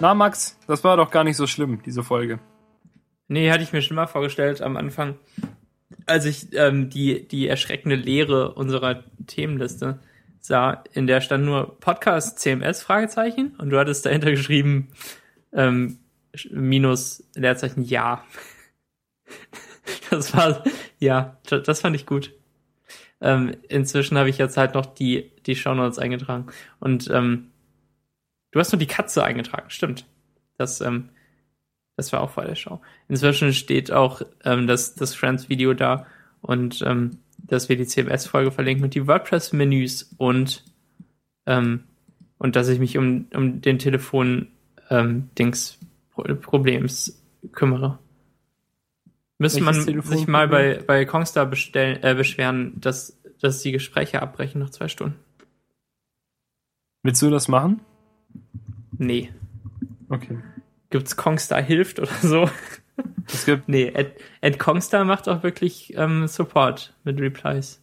Na, Max, das war doch gar nicht so schlimm, diese Folge. Nee, hatte ich mir schon mal vorgestellt am Anfang, als ich ähm, die, die erschreckende Leere unserer Themenliste sah, in der stand nur Podcast CMS Fragezeichen und du hattest dahinter geschrieben ähm, minus Leerzeichen ja. Das war, ja, das fand ich gut. Ähm, inzwischen habe ich jetzt halt noch die, die Shownotes eingetragen. Und ähm, du hast nur die Katze eingetragen, stimmt. Das, ähm, das war auch vor der Show. Inzwischen steht auch ähm, das, das Friends-Video da und ähm, dass wir die CMS-Folge verlinken und die WordPress-Menüs und, ähm, und dass ich mich um, um den Telefon-Dings ähm, Problems kümmere. Müsste man sich mal bei, bei Kongstar bestellen, äh, beschweren, dass, dass die Gespräche abbrechen nach zwei Stunden. Willst du das machen? Nee. Okay. Gibt's Kongstar hilft oder so? Es gibt. nee, Ed, Ed Kongstar macht auch wirklich ähm, Support mit Replies.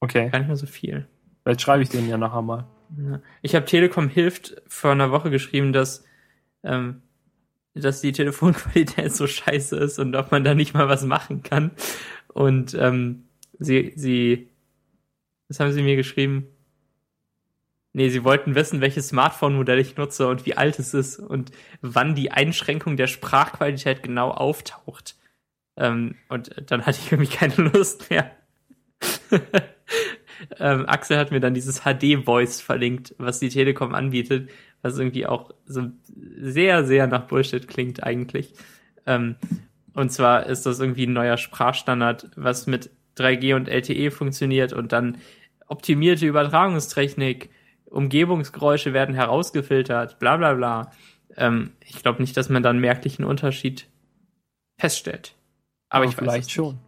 Okay. Gar nicht mehr so viel. Vielleicht schreibe ich den ja nachher mal. Ich habe Telekom hilft vor einer Woche geschrieben, dass ähm, dass die Telefonqualität so scheiße ist und ob man da nicht mal was machen kann. Und ähm, sie, sie, was haben sie mir geschrieben? Nee, sie wollten wissen, welches Smartphone-Modell ich nutze und wie alt es ist und wann die Einschränkung der Sprachqualität genau auftaucht. Ähm, und dann hatte ich mich keine Lust mehr. ähm, Axel hat mir dann dieses HD-Voice verlinkt, was die Telekom anbietet, was irgendwie auch so sehr, sehr nach Bullshit klingt eigentlich. Ähm, und zwar ist das irgendwie ein neuer Sprachstandard, was mit 3G und LTE funktioniert und dann optimierte Übertragungstechnik, Umgebungsgeräusche werden herausgefiltert, bla bla bla. Ähm, ich glaube nicht, dass man dann merklichen Unterschied feststellt. Aber, aber ich vielleicht schon.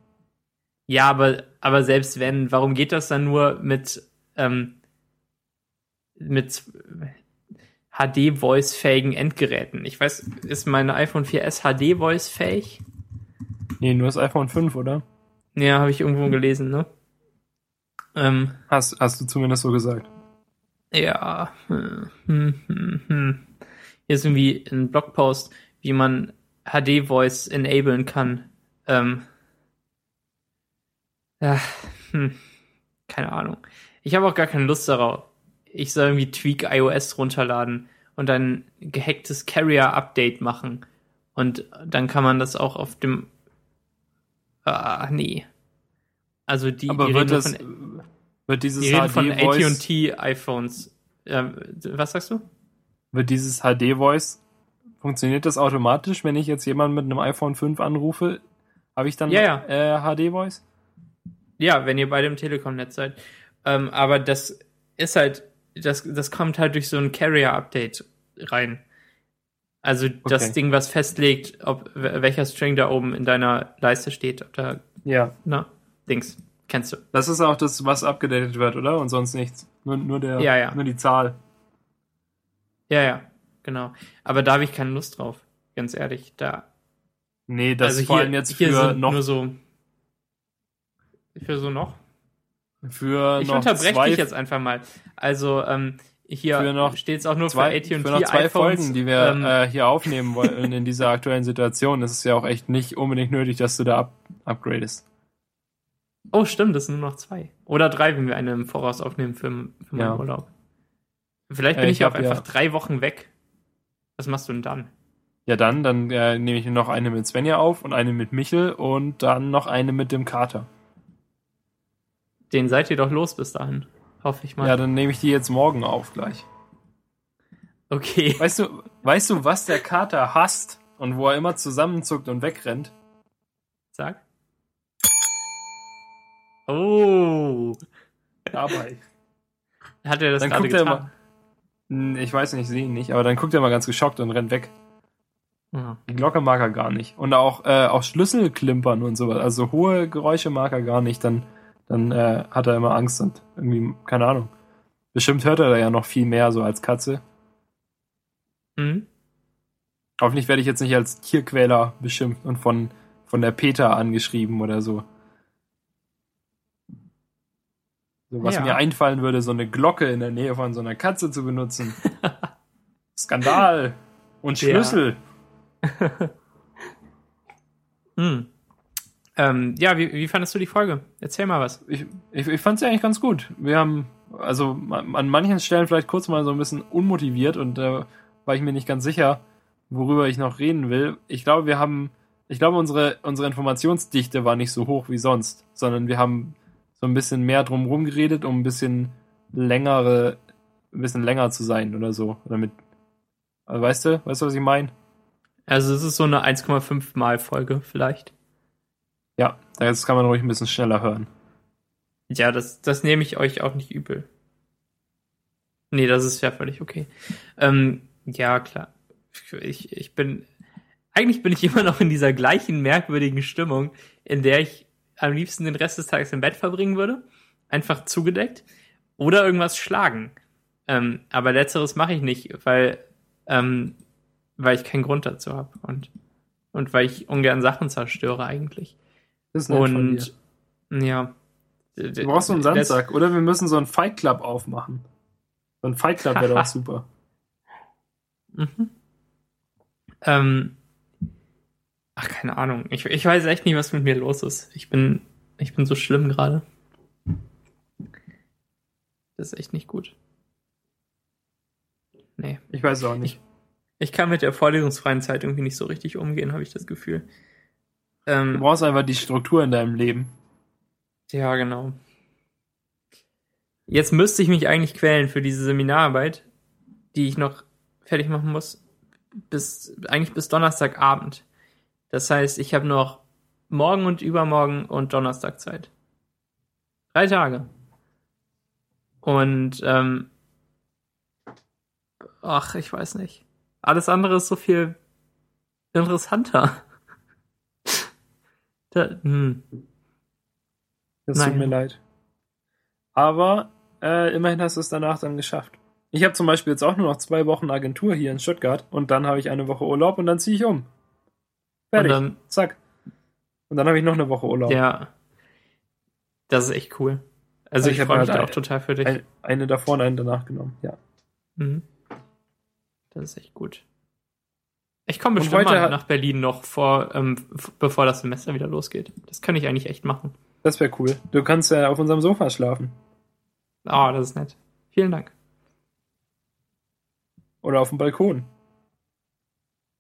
Ja, aber, aber selbst wenn, warum geht das dann nur mit, ähm, mit HD-Voice-fähigen Endgeräten? Ich weiß, ist meine iPhone 4S HD-Voice-fähig? Nee, nur das iPhone 5, oder? Ja, habe ich irgendwo gelesen, ne? Ähm, hast, hast du zumindest so gesagt. Ja. Hm, hm, hm, hm. Hier ist irgendwie ein Blogpost, wie man HD-Voice enablen kann. Ähm, ja, hm, keine Ahnung. Ich habe auch gar keine Lust darauf. Ich soll irgendwie Tweak iOS runterladen und ein gehacktes Carrier-Update machen. Und dann kann man das auch auf dem. Ah, nee. Also die, Aber die wird, das, von, wird dieses die reden von AT&T iPhones. Ähm, was sagst du? Wird dieses HD-Voice Funktioniert das automatisch, wenn ich jetzt jemanden mit einem iPhone 5 anrufe? Habe ich dann ja, ja. Äh, HD-Voice? Ja, wenn ihr beide im Telekom-Netz seid. Ähm, aber das ist halt, das, das kommt halt durch so ein Carrier-Update rein. Also das okay. Ding, was festlegt, ob welcher String da oben in deiner Leiste steht. Ob da, ja. Na, Dings. Kennst du. Das ist auch das, was abgedatet wird, oder? Und sonst nichts. Nur, nur, der, ja, ja. nur die Zahl. Ja, ja, genau. Aber da habe ich keine Lust drauf, ganz ehrlich. Da. Nee, das also vor allem jetzt für noch. Nur so für so noch? Für ich noch unterbreche zwei, dich jetzt einfach mal. Also ähm, hier steht es auch nur zwei, für AT&T Für noch zwei iPhones. Folgen, die wir ähm, äh, hier aufnehmen wollen in dieser aktuellen Situation. ist Es ja auch echt nicht unbedingt nötig, dass du da up upgradest. Oh, stimmt, das sind nur noch zwei. Oder drei, wenn wir eine im Voraus aufnehmen für, für meinen ja. Urlaub. Vielleicht bin äh, ich, ich auch einfach ja. drei Wochen weg. Was machst du denn dann? Ja, dann, dann äh, nehme ich noch eine mit Svenja auf und eine mit Michel und dann noch eine mit dem Kater. Den seid ihr doch los bis dahin. Hoffe ich mal. Ja, dann nehme ich die jetzt morgen auf gleich. Okay. Weißt du, weißt du, was der Kater hasst und wo er immer zusammenzuckt und wegrennt? Sag. Oh. Dabei. Hat er das dann gerade getan? Er immer, ich weiß nicht, sehe ihn nicht, aber dann guckt er mal ganz geschockt und rennt weg. Ja. Die Glocke mag er gar nicht. Und auch, äh, auch Schlüssel klimpern und sowas. Also hohe Geräusche mag er gar nicht. Dann dann äh, hat er immer Angst und irgendwie, keine Ahnung. Bestimmt hört er da ja noch viel mehr so als Katze. Mhm. Hoffentlich werde ich jetzt nicht als Tierquäler beschimpft und von, von der Peter angeschrieben oder so. So, was ja. mir einfallen würde, so eine Glocke in der Nähe von so einer Katze zu benutzen. Skandal und Schlüssel. Ja. hm. ähm, ja, wie, wie fandest du die Folge? Erzähl mal was. Ich, ich, ich fand sie eigentlich ganz gut. Wir haben, also an manchen Stellen vielleicht kurz mal so ein bisschen unmotiviert und äh, war ich mir nicht ganz sicher, worüber ich noch reden will. Ich glaube, wir haben, ich glaube, unsere, unsere Informationsdichte war nicht so hoch wie sonst, sondern wir haben so ein bisschen mehr drumherum geredet, um ein bisschen längere, ein bisschen länger zu sein oder so. Damit, also weißt du, weißt du, was ich meine? Also es ist so eine 1,5 Mal Folge vielleicht. Ja, das kann man ruhig ein bisschen schneller hören. Ja, das, das nehme ich euch auch nicht übel. Nee, das ist ja völlig okay. Ähm, ja, klar. Ich, ich bin, eigentlich bin ich immer noch in dieser gleichen merkwürdigen Stimmung, in der ich am liebsten den Rest des Tages im Bett verbringen würde. Einfach zugedeckt. Oder irgendwas schlagen. Ähm, aber letzteres mache ich nicht, weil, ähm, weil ich keinen Grund dazu habe. Und, und weil ich ungern Sachen zerstöre eigentlich. Das ist Und ja. Du brauchst so einen Sandsack. Oder wir müssen so einen Fight Club aufmachen. So ein Fight Club wäre doch super. Mhm. Ähm, ach, keine Ahnung. Ich, ich weiß echt nicht, was mit mir los ist. Ich bin, ich bin so schlimm gerade. Das ist echt nicht gut. Nee. Ich weiß auch nicht. Ich kann mit der vorlesungsfreien Zeit irgendwie nicht so richtig umgehen, habe ich das Gefühl. Du Ähm, brauchst einfach die Struktur in deinem Leben. ja, genau. Jetzt müsste ich mich eigentlich quälen für diese Seminararbeit, die ich noch fertig machen muss, bis eigentlich bis Donnerstagabend. Das heißt, ich habe noch morgen und übermorgen und Donnerstag Zeit. Drei Tage. Und ähm, ach, ich weiß nicht. Alles andere ist so viel interessanter. Da, hm. Das tut Nein. mir leid. Aber äh, immerhin hast du es danach dann geschafft. Ich habe zum Beispiel jetzt auch nur noch zwei Wochen Agentur hier in Stuttgart und dann habe ich eine Woche Urlaub und dann ziehe ich um. Fertig. Und dann, Zack. Und dann habe ich noch eine Woche Urlaub. ja. Das ist echt cool. Also Ich ich, hab freue mich halt auch total für dich. Ein, eine davor und eine danach genommen. Ja. Mhm. Das ist echt gut. Ich komme bestimmt mal nach Berlin noch vor, ähm, bevor das Semester wieder losgeht. Das kann ich eigentlich echt machen. Das wäre cool. Du kannst ja auf unserem Sofa schlafen. Ah, das ist nett. Vielen Dank. Oder auf dem Balkon.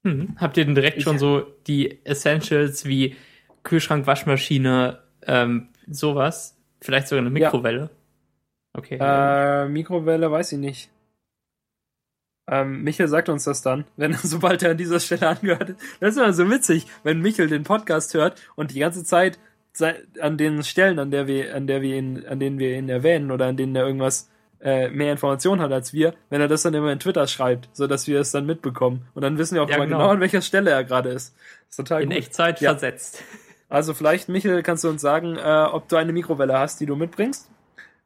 Mhm. Habt ihr denn direkt Ich- schon so die Essentials wie Kühlschrank, Waschmaschine, ähm, sowas? Vielleicht sogar eine Ja. Mikrowelle? Okay. Äh, Mikrowelle, weiß ich nicht. Ähm, Michael sagt uns das dann, wenn sobald er an dieser Stelle angehört ist. Das ist immer so witzig, wenn Michael den Podcast hört und die ganze Zeit an den Stellen, an der wir, an der wir ihn, an denen wir ihn erwähnen oder an denen er irgendwas äh, mehr Informationen hat als wir, wenn er das dann immer in Twitter schreibt, so dass wir es dann mitbekommen. Und dann wissen wir auch Ja, immer genau. genau, an welcher Stelle er gerade ist. ist total in gut. Echtzeit Ja. versetzt. Also vielleicht, Michael, kannst du uns sagen, äh, ob du eine Mikrowelle hast, die du mitbringst?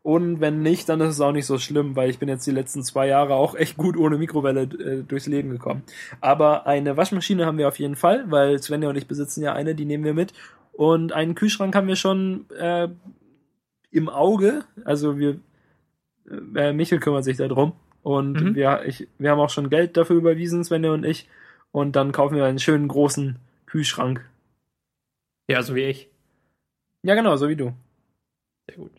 Und wenn nicht, dann ist es auch nicht so schlimm, weil ich bin jetzt die letzten zwei Jahre auch echt gut ohne Mikrowelle äh, durchs Leben gekommen. Aber eine Waschmaschine haben wir auf jeden Fall, weil Svenja und ich besitzen ja eine, die nehmen wir mit. Und einen Kühlschrank haben wir schon äh, im Auge. Also wir, äh, Michael kümmert sich darum. Und Mhm. wir, ich, wir haben auch schon Geld dafür überwiesen, Svenja und ich. Und dann kaufen wir einen schönen großen Kühlschrank. Ja, so wie ich. Ja, genau, so wie du. Sehr gut.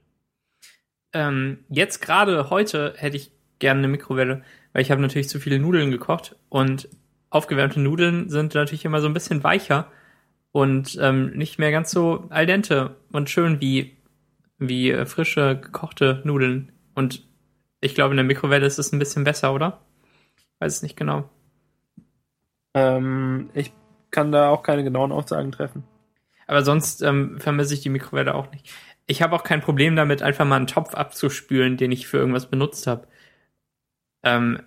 Ähm, jetzt gerade heute hätte ich gerne eine Mikrowelle, weil ich habe natürlich zu viele Nudeln gekocht und aufgewärmte Nudeln sind natürlich immer so ein bisschen weicher und ähm, nicht mehr ganz so al dente und schön wie, wie äh, frische gekochte Nudeln. Und ich glaube, in der Mikrowelle ist es ein bisschen besser, oder? Weiß es nicht genau. Ähm, ich kann da auch keine genauen Aussagen treffen. Aber sonst ähm, vermisse ich die Mikrowelle auch nicht. Ich habe auch kein Problem damit, einfach mal einen Topf abzuspülen, den ich für irgendwas benutzt habe. Ähm,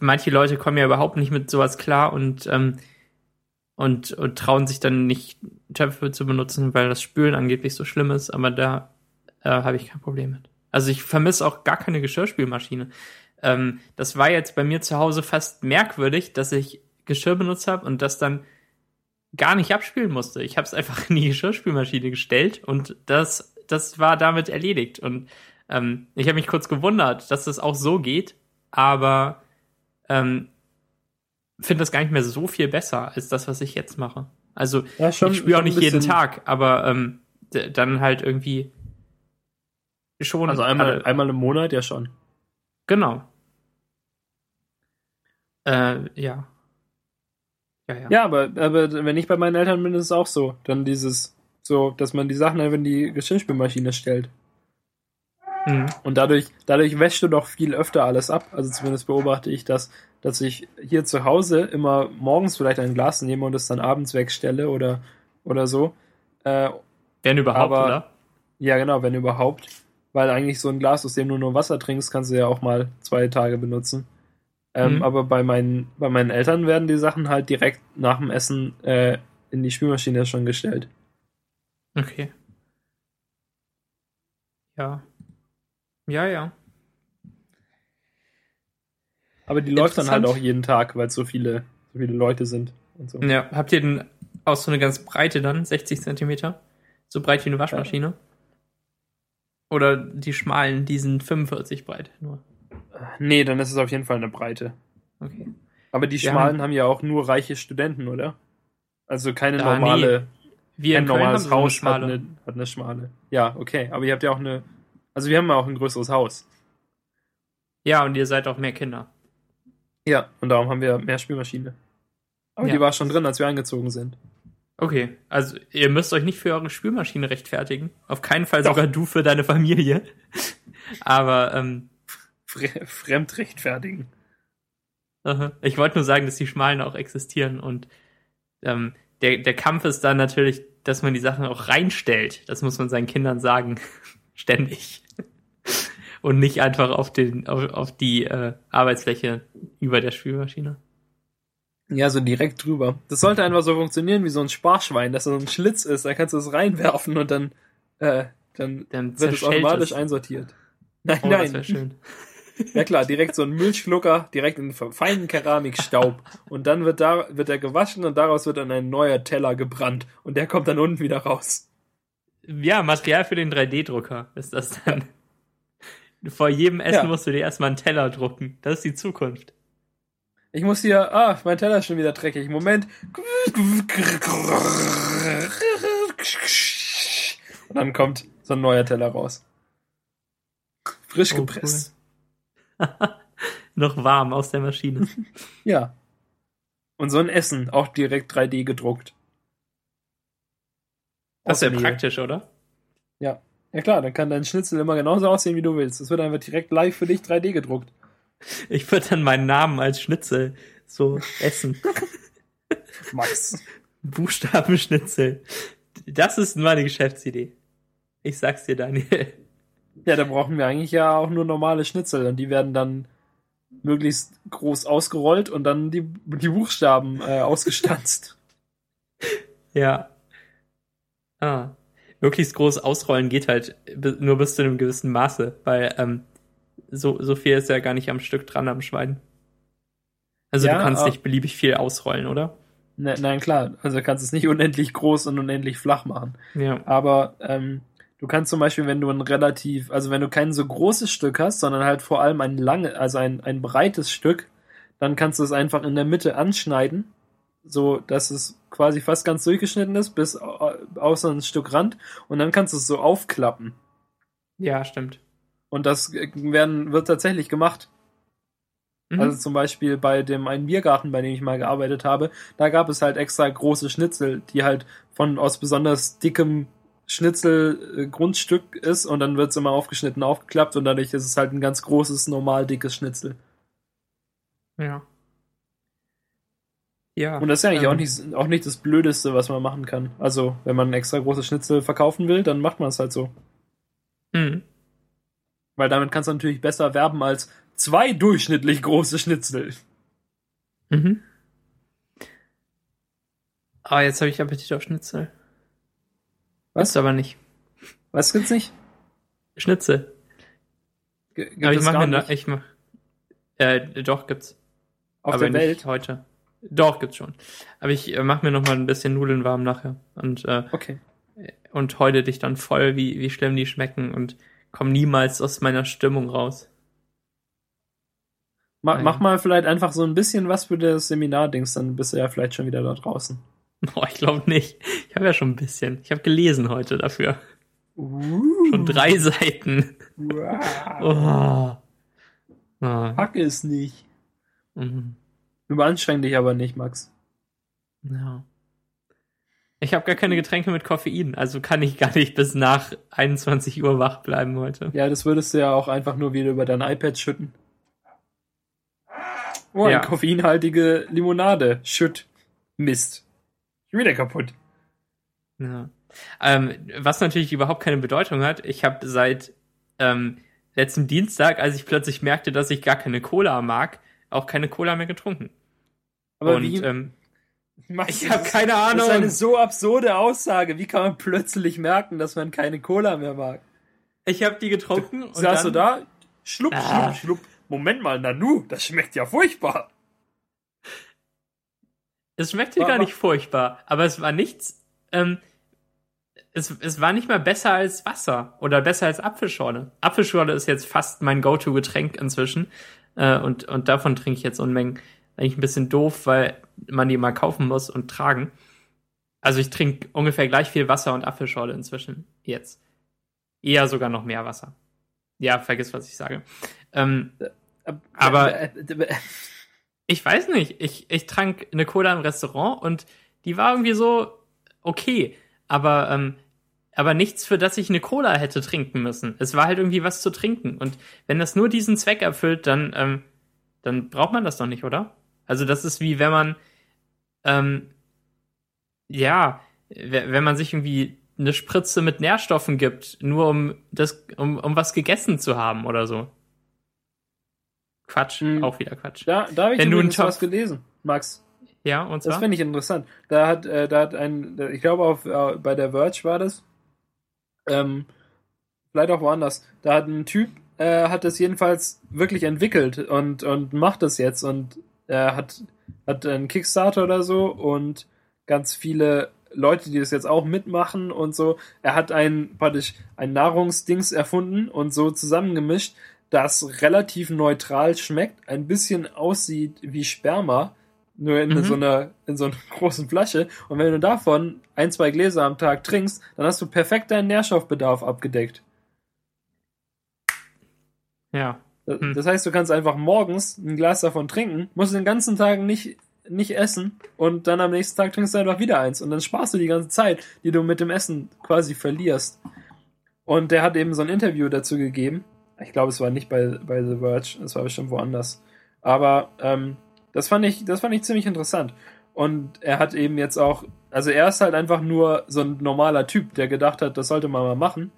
manche Leute kommen ja überhaupt nicht mit sowas klar und, ähm, und, und trauen sich dann nicht, Töpfe zu benutzen, weil das Spülen angeblich so schlimm ist, aber da äh, habe ich kein Problem mit. Also ich vermisse auch gar keine Geschirrspülmaschine. Ähm, das war jetzt bei mir zu Hause fast merkwürdig, dass ich Geschirr benutzt habe und das dann gar nicht abspülen musste. Ich habe es einfach in die Geschirrspülmaschine gestellt und das, das war damit erledigt. Und ähm, ich habe mich kurz gewundert, dass das auch so geht, aber ähm, finde das gar nicht mehr so viel besser als das, was ich jetzt mache. Also Ja, schon- ich spiele auch nicht jeden Tag, aber ähm, dann halt irgendwie schon. Also einmal, alle- einmal im Monat ja schon. Genau. Äh, ja. Ja, ja. Ja, aber, aber wenn ich bei meinen Eltern bin, ist es auch so. Dann dieses, so, dass man die Sachen einfach in die Geschirrspülmaschine stellt. Mhm. Und dadurch, dadurch wäschst du doch viel öfter alles ab. Also zumindest beobachte ich das, dass ich hier zu Hause immer morgens vielleicht ein Glas nehme und es dann abends wegstelle oder, oder so. Äh, Wenn überhaupt, Aber- oder? ja, genau, wenn überhaupt. Weil eigentlich so ein Glas, aus dem du nur Wasser trinkst, kannst du ja auch mal zwei Tage benutzen. Ähm, Mhm. Aber bei meinen, bei meinen Eltern werden die Sachen halt direkt nach dem Essen äh, in die Spülmaschine schon gestellt. Okay. Ja. Ja, ja. Aber die läuft dann halt auch jeden Tag, weil es so viele, so viele Leute sind und so. Ja, habt ihr denn auch so eine ganz breite dann, 60 Zentimeter? So breit wie eine Waschmaschine? Oder die schmalen, die sind 45 breit nur. Nee, dann ist es auf jeden Fall eine Breite. Okay. Aber die Wir Schmalen haben, ja auch nur reiche Studenten, oder? Also keine Ah, normale, Wir kein in Köln haben normales so eine Haus hat eine, hat eine schmale. Ja, okay. Aber ihr habt ja auch eine, also wir haben ja auch ein größeres Haus. Ja, und ihr seid auch mehr Kinder. Ja, und darum haben wir mehr Spülmaschine. Aber Ja. die war schon drin, als wir eingezogen sind. Okay, also ihr müsst euch nicht für eure Spülmaschine rechtfertigen. Auf keinen Fall Doch. sogar du für deine Familie. Aber ähm, Fre fremd rechtfertigen. ich wollte nur sagen, dass die Schmalen auch existieren und ähm, der, der Kampf ist dann natürlich, dass man die Sachen auch reinstellt. Das muss man seinen Kindern sagen. Ständig. Und nicht einfach auf, den, auf, auf die äh, Arbeitsfläche über der Spülmaschine. Ja, so direkt drüber. Das sollte einfach so funktionieren wie so ein Sparschwein, dass so ein Schlitz ist, da kannst du es reinwerfen und dann, äh, dann Dann wird es automatisch einsortiert. Nein, Oh, das wäre nein. schön. Ja klar, direkt so ein Milchschlucker, direkt in feinen Keramikstaub. Und dann wird da, wird er gewaschen und daraus wird dann ein neuer Teller gebrannt. Und der kommt dann unten wieder raus. Ja, Material für den 3D-Drucker ist das dann. Vor jedem Essen Ja. musst du dir erstmal einen Teller drucken. Das ist die Zukunft. Ich muss hier, ah, mein Teller ist schon wieder dreckig. Moment. Und dann kommt so ein neuer Teller raus. Frisch Oh, gepresst. Noch warm aus der Maschine. Ja. Und so ein Essen, auch direkt 3D gedruckt. Das ist ja praktisch, oder? Ja. Ja klar, dann kann dein Schnitzel immer genauso aussehen, wie du willst. Es wird einfach direkt live für dich 3D gedruckt. Ich würde dann meinen Namen als Schnitzel so essen. Max. Buchstabenschnitzel. Das ist meine Geschäftsidee. Ich sag's dir, Daniel. Ja, da brauchen wir eigentlich ja auch nur normale Schnitzel und die werden dann möglichst groß ausgerollt und dann die, die Buchstaben äh, ausgestanzt. Ja. Ah. Möglichst groß ausrollen geht halt nur bis zu einem gewissen Maße, weil ähm, so, so viel ist ja gar nicht am Stück dran am Schwein. Also Ja, du kannst aber- nicht beliebig viel ausrollen, oder? Ne, nein, klar, also du kannst es nicht unendlich groß und unendlich flach machen. Ja. Aber ähm, du kannst zum Beispiel, wenn du ein relativ, also wenn du kein so großes Stück hast, sondern halt vor allem ein lange, also ein, ein breites Stück, dann kannst du es einfach in der Mitte anschneiden, so dass es quasi fast ganz durchgeschnitten ist, bis au- außer ein Stück Rand, und dann kannst du es so aufklappen. Ja, stimmt. Und das äh, werden, wird tatsächlich gemacht. Mhm. Also zum Beispiel bei dem einen Biergarten, bei dem ich mal gearbeitet habe, da gab es halt extra große Schnitzel, die halt von aus besonders dickem Schnitzel äh, Grundstück ist und dann wird es immer aufgeschnitten, aufgeklappt und dadurch ist es halt ein ganz großes, normal dickes Schnitzel. ja. Ja. Und das ist ja eigentlich ähm, auch, nicht, auch nicht das Blödeste, was man machen kann. Also, wenn man ein extra großes Schnitzel verkaufen will, dann macht man es halt so. Weil damit kannst du natürlich besser werben als zwei durchschnittlich große Schnitzel. Mhm. Ah, jetzt habe ich Appetit auf Schnitzel. Was? Ist aber nicht. Was gibt's nicht? Schnitzel. G gibt aber ich es mach gar mir ich mach. Äh, doch, gibt's. auf aber der Welt. heute. Doch, gibt's schon. Aber ich äh, mach mir noch mal ein bisschen Nudeln warm nachher. Und, äh, Okay. und heule dich dann voll, wie, wie schlimm die schmecken und komm niemals aus meiner Stimmung raus. Ma Naja. Mach mal vielleicht einfach so ein bisschen was für das Seminar-Dings, dann bist du ja vielleicht schon wieder da draußen. Oh, ich glaube nicht. Ich habe ja schon ein bisschen. Ich habe gelesen heute dafür. Uh, Schon drei Seiten. wow. Oh. Ah, Pack es nicht. mhm. Überanstreng dich aber nicht, Max. Ja. Ich habe gar keine Getränke mit Koffein, also kann ich gar nicht bis nach 21 Uhr wach bleiben heute. Ja, das würdest du ja auch einfach nur wieder über dein iPad schütten. Oh, eine Ja. koffeinhaltige Limonade. Schütt. Mist. Schon wieder kaputt. Ja. Ähm, was natürlich überhaupt keine Bedeutung hat, ich habe seit ähm, letzten Dienstag, als ich plötzlich merkte, dass ich gar keine Cola mag, auch keine Cola mehr getrunken. Aber Und wie? ähm, ich habe keine Ahnung. Das ist eine so absurde Aussage. Wie kann man plötzlich merken, dass man keine Cola mehr mag? ich habe die getrunken und Saß du dann, da? Schlupp, Ah. schlupp, schlupp. Moment mal, Nanu, das schmeckt ja furchtbar. es schmeckte War- gar nicht furchtbar, aber es war nichts, ähm, es, es war nicht mal besser als Wasser oder besser als Apfelschorle. Apfelschorle ist jetzt fast mein Go-To-Getränk inzwischen äh, und, und davon trinke ich jetzt Unmengen. Eigentlich ein bisschen doof, weil man die mal kaufen muss und tragen. Also ich trinke ungefähr gleich viel Wasser und Apfelschorle inzwischen jetzt. Eher sogar noch mehr Wasser. Ja, vergiss, was ich sage. Ähm, Aber- ich weiß nicht. Ich, ich trank eine Cola im Restaurant und die war irgendwie so okay. Aber, ähm, aber nichts, für das ich eine Cola hätte trinken müssen. Es war halt irgendwie was zu trinken. Und wenn das nur diesen Zweck erfüllt, dann, ähm, dann braucht man das doch nicht, oder? Also das ist wie wenn man, ähm, ja, we- wenn man sich irgendwie eine Spritze mit Nährstoffen gibt, nur um das, um, um was gegessen zu haben oder so. Quatsch, Hm. auch wieder Quatsch. da, da habe ich Wenn du übrigens was Topf- gelesen, Max. Ja, und Das zwar? finde ich interessant. Da hat, äh, da hat ein, ich glaube auf, äh, bei der Verge war das, ähm, vielleicht auch woanders, da hat ein Typ, äh, hat das jedenfalls wirklich entwickelt und, und macht das jetzt und er hat, hat einen Kickstarter oder so und ganz viele Leute, die das jetzt auch mitmachen und so. Er hat ein, praktisch, ein Nahrungsdings erfunden und so zusammengemischt, das relativ neutral schmeckt, ein bisschen aussieht wie Sperma, nur in Mhm. so einer, in so einer großen Flasche. Und wenn du davon ein, zwei Gläser am Tag trinkst, dann hast du perfekt deinen Nährstoffbedarf abgedeckt. Ja. Das, Hm. das heißt, du kannst einfach morgens ein Glas davon trinken, musst den ganzen Tag nicht, nicht essen und dann am nächsten Tag trinkst du einfach wieder eins und dann sparst du die ganze Zeit, die du mit dem Essen quasi verlierst. Und der hat eben so ein Interview dazu gegeben. Ich glaube, es war nicht bei, bei The Verge, es war bestimmt woanders. Aber ähm, das fand ich, das fand ich ziemlich interessant. Und er hat eben jetzt auch, also er ist halt einfach nur so ein normaler Typ, der gedacht hat, das sollte man mal machen.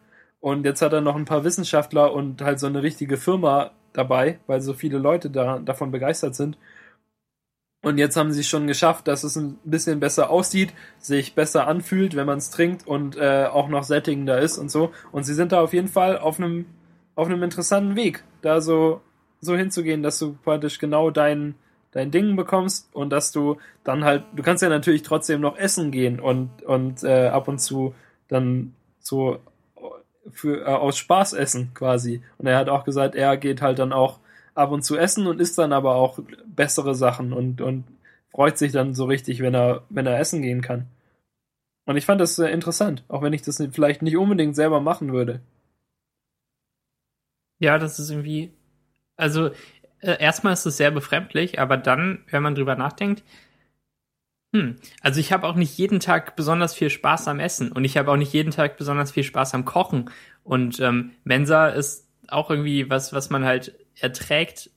Und jetzt hat er noch ein paar Wissenschaftler und halt so eine richtige Firma dabei, weil so viele Leute da, davon begeistert sind. Und jetzt haben sie es schon geschafft, dass es ein bisschen besser aussieht, sich besser anfühlt, wenn man es trinkt und äh, auch noch sättigender ist und so. Und sie sind da auf jeden Fall auf einem auf einem interessanten Weg, da so so hinzugehen, dass du praktisch genau dein dein Ding bekommst und dass du dann halt, du kannst ja natürlich trotzdem noch essen gehen und und äh, ab und zu dann so für äh, aus Spaß essen quasi. Und er hat auch gesagt, er geht halt dann auch ab und zu essen und isst dann aber auch bessere Sachen und und freut sich dann so richtig, wenn er wenn er essen gehen kann. Und ich fand das äh, interessant, auch wenn ich das vielleicht nicht unbedingt selber machen würde. Ja, das ist irgendwie. Also, äh, erstmal ist es sehr befremdlich, aber dann, wenn man drüber nachdenkt, hm, also ich habe auch nicht jeden Tag besonders viel Spaß am Essen und ich habe auch nicht jeden Tag besonders viel Spaß am Kochen. Und ähm, Mensa ist auch irgendwie was, was man halt erträgt,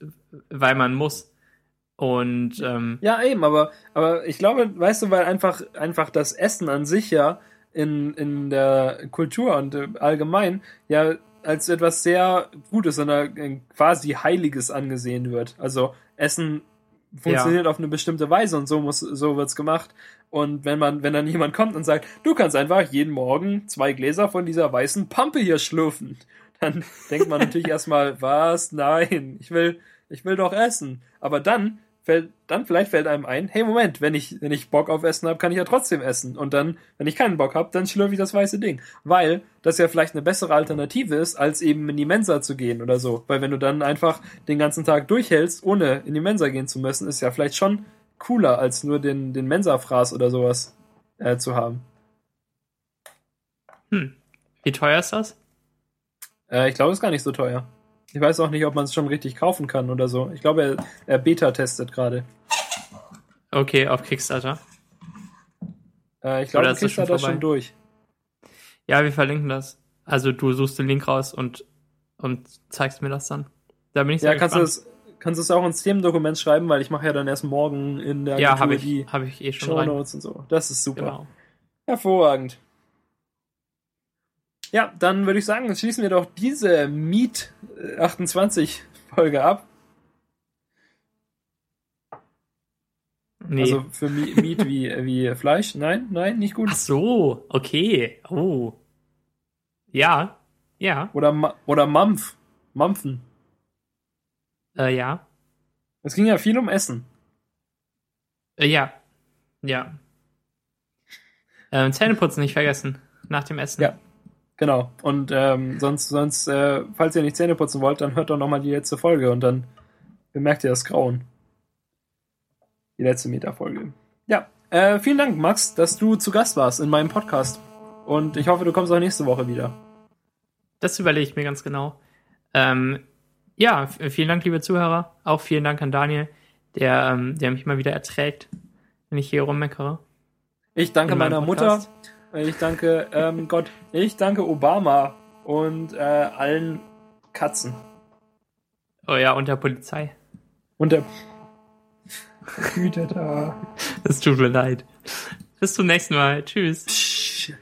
weil man muss. Und ähm, Ja, eben, aber, aber ich glaube, weißt du, weil einfach, einfach das Essen an sich ja in, in der Kultur und äh, allgemein ja als etwas sehr Gutes und äh, quasi Heiliges angesehen wird. Also Essen funktioniert auf eine bestimmte Weise und so muss, so wird's gemacht. Und wenn man, wenn dann jemand kommt und sagt, du kannst einfach jeden Morgen zwei Gläser von dieser weißen Pampe hier schlürfen, dann denkt man natürlich erstmal, was? Nein, ich will, ich will doch essen. Aber dann fällt, dann vielleicht fällt einem ein, hey Moment, wenn ich, wenn ich Bock auf Essen habe, kann ich ja trotzdem essen. Und dann, wenn ich keinen Bock habe, dann schlürfe ich das weiße Ding. Weil das ja vielleicht eine bessere Alternative ist, als eben in die Mensa zu gehen oder so. Weil wenn du dann einfach den ganzen Tag durchhältst, ohne in die Mensa gehen zu müssen, ist ja vielleicht schon cooler, als nur den, den Mensa-Fraß oder sowas äh, zu haben. Hm. Wie teuer ist das? Äh, ich glaube, es ist gar nicht so teuer. Ich weiß auch nicht, ob man es schon richtig kaufen kann oder so. Ich glaube, er, er Beta-testet gerade. Okay, auf Kickstarter. Äh, ich glaube, ist schon Kickstarter ist schon vorbei? durch. Ja, wir verlinken das. Also du suchst den Link raus und, und zeigst mir das dann. Da bin ich sehr Ja, kannst du gespannt. es kannst du es auch ins Themendokument schreiben, weil ich mache ja dann erst morgen in der ja, habe ich, hab ich eh schon Show rein. Und so. Das ist super. Genau. Hervorragend. Ja, dann würde ich sagen, schließen wir doch diese Meet äh, 28 Folge ab. Nee. Also für Mi- Meat wie, wie Fleisch. Nein, nein, nicht gut. Ach so, okay. Oh. Ja, ja, Oder, Ma oder Mampf. Mampfen. äh, ja, Es ging ja viel um Essen. äh, ja, ja. Ähm, Zähneputzen nicht vergessen. Nach dem Essen. Ja. Genau. Und ähm, sonst, sonst äh, falls ihr nicht Zähne putzen wollt, dann hört doch nochmal die letzte Folge und dann bemerkt ihr das Grauen. Die letzte Meta-Folge. Ja, äh, vielen Dank, Max, dass du zu Gast warst in meinem Podcast. Und ich hoffe, du kommst auch nächste Woche wieder. Das überlege ich mir ganz genau. Ähm, ja, vielen Dank, liebe Zuhörer. Auch vielen Dank an Daniel, der, ähm, der mich mal wieder erträgt, wenn ich hier rummeckere. Ich danke meiner Podcast. Mutter. Ich danke ähm, Gott. Ich danke Obama und äh, allen Katzen. Oh ja, und der Polizei. Und der Güte da. Es tut mir leid. Bis zum nächsten Mal. Tschüss. Psch.